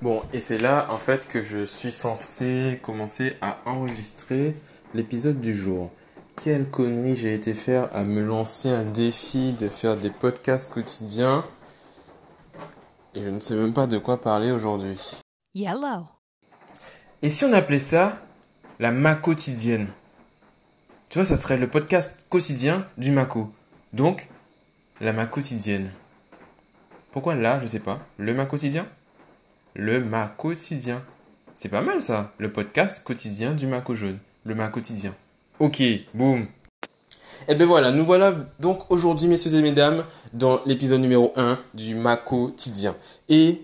Bon, et c'est là en fait que je suis censé commencer à enregistrer l'épisode du jour. Quelle connerie j'ai été faire à me lancer un défi de faire des podcasts quotidiens. Et je ne sais même pas de quoi parler aujourd'hui. Yellow. Et si on appelait ça la ma quotidienne? Tu vois, ça serait le podcast quotidien du Mako. Donc, la ma quotidienne. Pourquoi là, je sais pas. Le ma quotidien? Le ma quotidien. C'est pas mal ça, le podcast quotidien du Mako jaune. Le ma quotidien. Ok, boum. Et ben voilà, nous voilà donc aujourd'hui, messieurs et mesdames, dans l'épisode numéro 1 du ma quotidien. Et,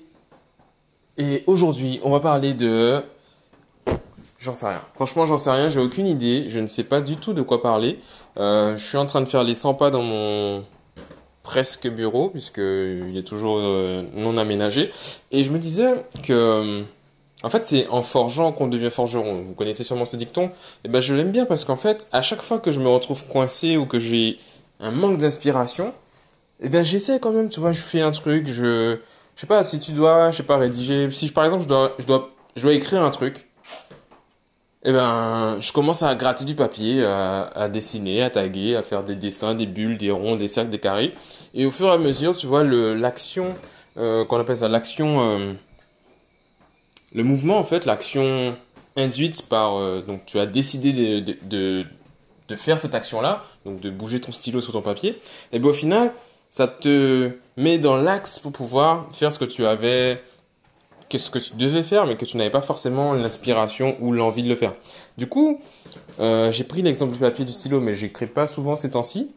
et aujourd'hui, on va parler de J'en sais rien. Franchement, j'en sais rien. J'ai aucune idée. Je ne sais pas du tout de quoi parler. Euh, je suis en train de faire les 100 pas dans mon presque bureau puisque il est toujours euh, non aménagé. Et je me disais que, en fait, c'est en forgeant qu'on devient forgeron. Vous connaissez sûrement ce dicton. Et eh ben, je l'aime bien parce qu'en fait, à chaque fois que je me retrouve coincé ou que j'ai un manque d'inspiration, et eh ben, j'essaie quand même. Tu vois, je fais un truc. Je, je sais pas si tu dois, je sais pas rédiger. Si par exemple, je dois, je dois, je dois écrire un truc eh ben, je commence à gratter du papier, à, dessiner, à taguer, à faire des dessins, des bulles, des ronds, des cercles, des carrés. Et au fur et à mesure, tu vois, l'action, euh, qu'on appelle ça, l'action, euh, le mouvement, en fait, l'action induite par, euh, donc tu as décidé de, de, de, faire cette action-là, donc de bouger ton stylo sur ton papier. Et ben, au final, ça te met dans l'axe pour pouvoir faire ce que tu avais ce que tu devais faire, mais que tu n'avais pas forcément l'inspiration ou l'envie de le faire. Du coup, euh, j'ai pris l'exemple du papier du stylo, mais j'écris pas souvent ces temps-ci.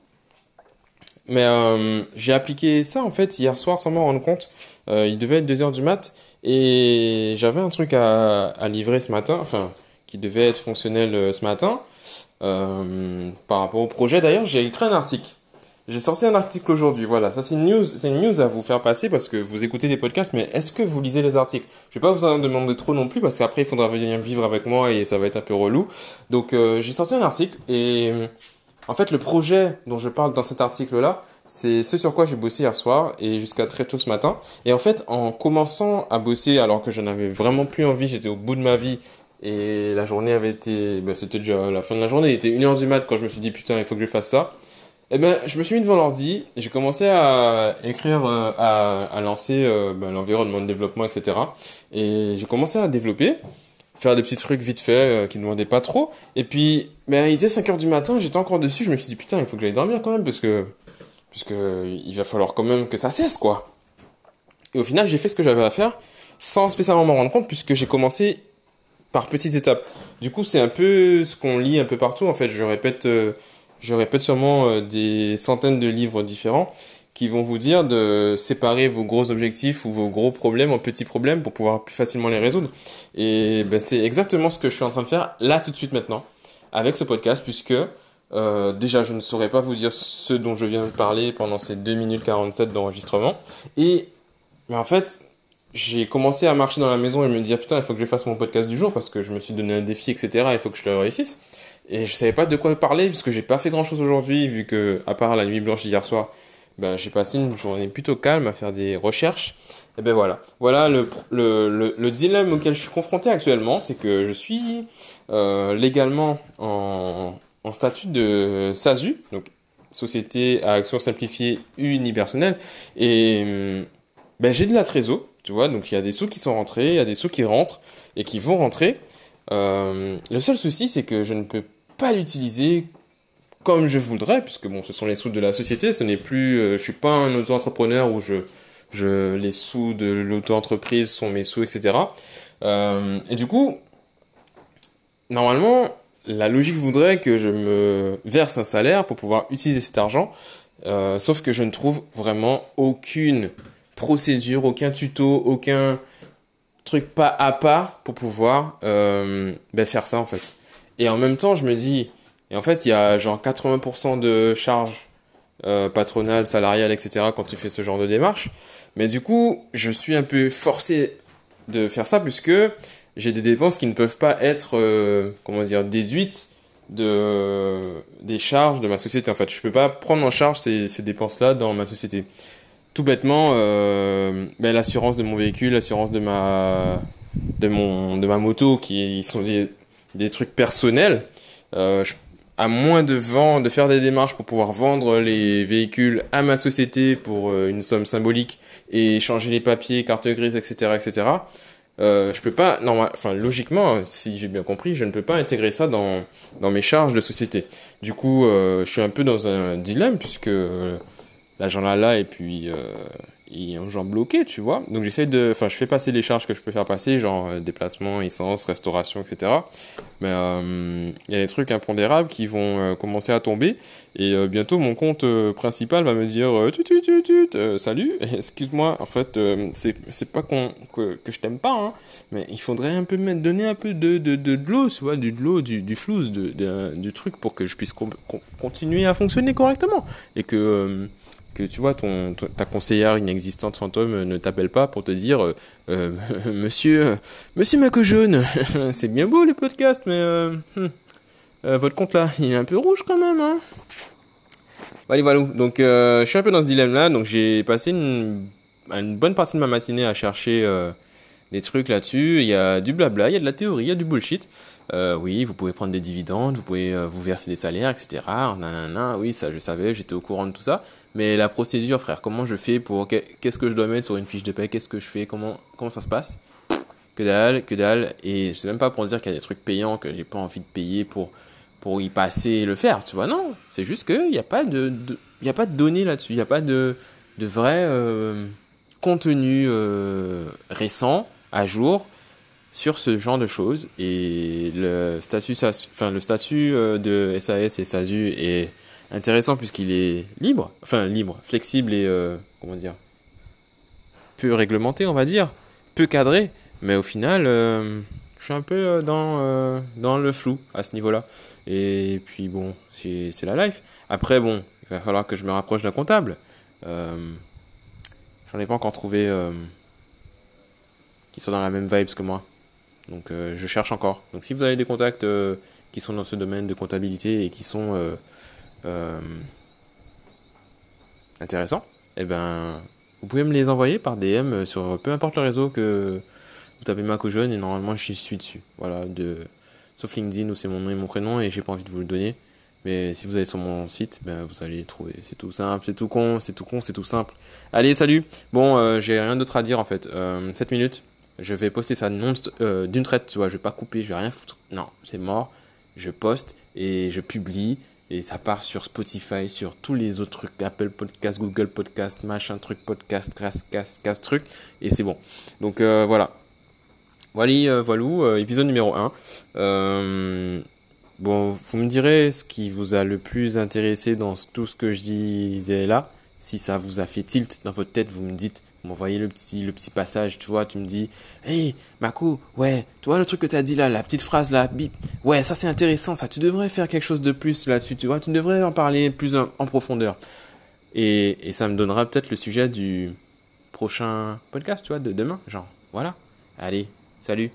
Mais euh, j'ai appliqué ça en fait hier soir sans m'en rendre compte. Euh, il devait être 2h du mat et j'avais un truc à, à, livrer ce matin, enfin qui devait être fonctionnel ce matin. par rapport au projet d'ailleurs, j'ai écrit un article j'ai sorti un article aujourd'hui. Voilà, ça c'est une news, c'est une news à vous faire passer parce que vous écoutez des podcasts, mais est-ce que vous lisez les articles? Je vais pas vous en demander trop non plus parce qu'après il faudra venir vivre avec moi et ça va être un peu relou. Donc euh, j'ai sorti un article et en fait le projet dont je parle dans cet article-là, c'est ce sur quoi j'ai bossé hier soir et jusqu'à très tôt ce matin. Et en fait, en commençant à bosser alors que je n'avais vraiment plus envie, j'étais au bout de ma vie et la journée avait été, ben, c'était déjà la fin de la journée, il était une heure du mat quand je me suis dit putain il faut que je fasse ça. Eh ben, je me suis mis devant l'ordi, j'ai commencé à écrire, euh, à, à, lancer euh, ben, l'environnement de développement, etc. Et j'ai commencé à développer, faire des petits trucs vite fait euh, qui ne demandaient pas trop. Et puis, ben, il était 5 heures du matin, j'étais encore dessus, je me suis dit putain, il faut que j'aille dormir quand même parce que, puisque il va falloir quand même que ça cesse, quoi. Et au final, j'ai fait ce que j'avais à faire sans spécialement m'en rendre compte puisque j'ai commencé par petites étapes. Du coup, c'est un peu ce qu'on lit un peu partout. En fait, je répète je répète sûrement euh, des centaines de livres différents qui vont vous dire de séparer vos gros objectifs ou vos gros problèmes en petits problèmes pour pouvoir plus facilement les résoudre. Et ben, c'est exactement ce que je suis en train de faire là tout de suite maintenant avec ce podcast puisque euh, déjà je ne saurais pas vous dire ce dont je viens de parler pendant ces 2 minutes 47 d'enregistrement. Et mais en fait, j'ai commencé à marcher dans la maison et me dire putain il faut que je fasse mon podcast du jour parce que je me suis donné un défi etc. Il faut que je le réussisse. Et je savais pas de quoi parler puisque j'ai pas fait grand chose aujourd'hui vu que à part la nuit blanche hier soir, ben j'ai passé une journée plutôt calme à faire des recherches. Et ben voilà, voilà le, le, le, dilemme auquel je suis confronté actuellement, c'est que je suis euh, légalement en, en statut de SASU, donc société à action simplifiée unipersonnelle, et ben j'ai de la trésor, tu vois, donc il y a des sous qui sont rentrés, il y a des sous qui rentrent et qui vont rentrer. Euh, le seul souci, c'est que je ne peux pas l'utiliser comme je voudrais, puisque bon, ce sont les sous de la société, ce n'est plus, euh, je suis pas un auto-entrepreneur où je, je, les sous de l'auto-entreprise sont mes sous, etc. Euh, et du coup, normalement, la logique voudrait que je me verse un salaire pour pouvoir utiliser cet argent, euh, sauf que je ne trouve vraiment aucune procédure, aucun tuto, aucun truc pas à pas pour pouvoir ben faire ça en fait. Et en même temps, je me dis, et en fait, il y a genre 80% de charges euh, patronales, salariales, etc. quand tu fais ce genre de démarche. Mais du coup, je suis un peu forcé de faire ça puisque j'ai des dépenses qui ne peuvent pas être, euh, comment dire, déduites de des charges de ma société. En fait, je peux pas prendre en charge ces, ces dépenses-là dans ma société. tout bêtement, ben, l'assurance de mon véhicule, l'assurance de ma, de mon, de ma moto, qui sont des, des trucs personnels. Je, à moins de vendre, de faire des démarches pour pouvoir vendre les véhicules à ma société pour une somme symbolique et changer les papiers, carte grise, etc., etc. Euh, je peux pas, non, enfin logiquement, si j'ai bien compris, je ne peux pas intégrer ça dans dans mes charges de société. Du coup, euh, je suis un peu dans un dilemme puisque euh, l'argent là là et puis en genre bloqué, tu vois. Donc j'essaie de, enfin je fais passer les charges que je peux faire passer, genre euh, déplacement, essence, restauration, etc. Mais euh, il y a des trucs impondérables qui vont euh, commencer à tomber et bientôt mon compte principal va me dire tu tu tu tu salut, excuse-moi, en fait c'est c'est pas qu'on que, que je t'aime pas, hein, mais il faudrait un peu me donner un peu de de de, de l'eau, tu vois, du de l'eau, du du flouze, de, du truc pour que je puisse continuer à fonctionner correctement et que que tu vois ton, ta conseillère inexistante fantôme ne t'appelle pas pour te dire euh, euh monsieur monsieur Maco jaune c'est bien beau les podcasts mais euh, hmm, euh, votre compte là il est un peu rouge quand même hein. Allez voilà donc je suis un peu dans ce dilemme là donc j'ai passé une, une bonne partie de ma matinée à chercher des trucs là-dessus. Il y a du blabla il y a de la théorie il y a du bullshit euh, oui, vous pouvez prendre des dividendes, vous pouvez vous verser des salaires, etc. Nanana, oui, ça je savais, j'étais au courant de tout ça. Mais la procédure, frère, comment je fais pour qu'est-ce que je dois mettre sur une fiche de paie, qu'est-ce que je fais, comment comment ça se passe? Que dalle, que dalle. Et c'est même pas pour dire qu'il y a des trucs payants que j'ai pas envie de payer pour pour y passer et le faire, tu vois. Non, c'est juste qu'il n'y a pas de, il y a pas de données là-dessus, il n'y a pas de de vrai euh, contenu euh, récent à jour sur ce genre de choses et le statut enfin le statut euh, de SAS et SASU est intéressant puisqu'il est libre, enfin libre, flexible et euh, comment dire, peu réglementé, on va dire, peu cadré, mais au final, euh, je suis un peu dans dans le flou à ce niveau-là. Et puis bon, c'est c'est la life. Après bon, il va falloir que je me rapproche d'un comptable. J'en ai pas encore trouvé qui sont dans la même vibes que moi. Donc je cherche encore. Donc si vous avez des contacts qui sont dans ce domaine de comptabilité et qui sont euh, intéressant, eh ben, vous pouvez me les envoyer par DM sur peu importe le réseau que vous tapez Maco Jeune et normalement je suis dessus. Voilà, de, sauf LinkedIn où c'est mon nom et mon prénom et j'ai pas envie de vous le donner. Mais si vous allez sur mon site, ben vous allez trouver. C'est tout simple, c'est tout con, c'est tout con, c'est tout simple. Allez, salut. Bon, euh, j'ai rien d'autre à dire en fait. Euh, 7 minutes. Je vais poster ça euh, d'une traite, tu vois. Je vais pas couper, je vais rien foutre. Non, c'est mort. Je poste et je publie et ça part sur Spotify, sur tous les autres trucs, Apple Podcast, Google Podcast, machin truc podcast, casse, casse, casse truc, et c'est bon. Donc euh, voilà. Voilà, euh, voilà, euh, épisode numéro 1. Euh, bon, vous me direz ce qui vous a le plus intéressé dans tout ce que je disais là. Si ça vous a fait tilt dans votre tête, vous me dites m'envoyer le petit, le petit passage, tu vois, tu me dis, hey, Mako, ouais, tu vois le truc que tu as dit là, la petite phrase là, bip, ouais, ça c'est intéressant, ça, tu devrais faire quelque chose de plus là-dessus, tu vois, tu devrais en parler plus en, profondeur. Et, et ça me donnera peut-être le sujet du prochain podcast, tu vois, de demain, genre, voilà. Allez, salut.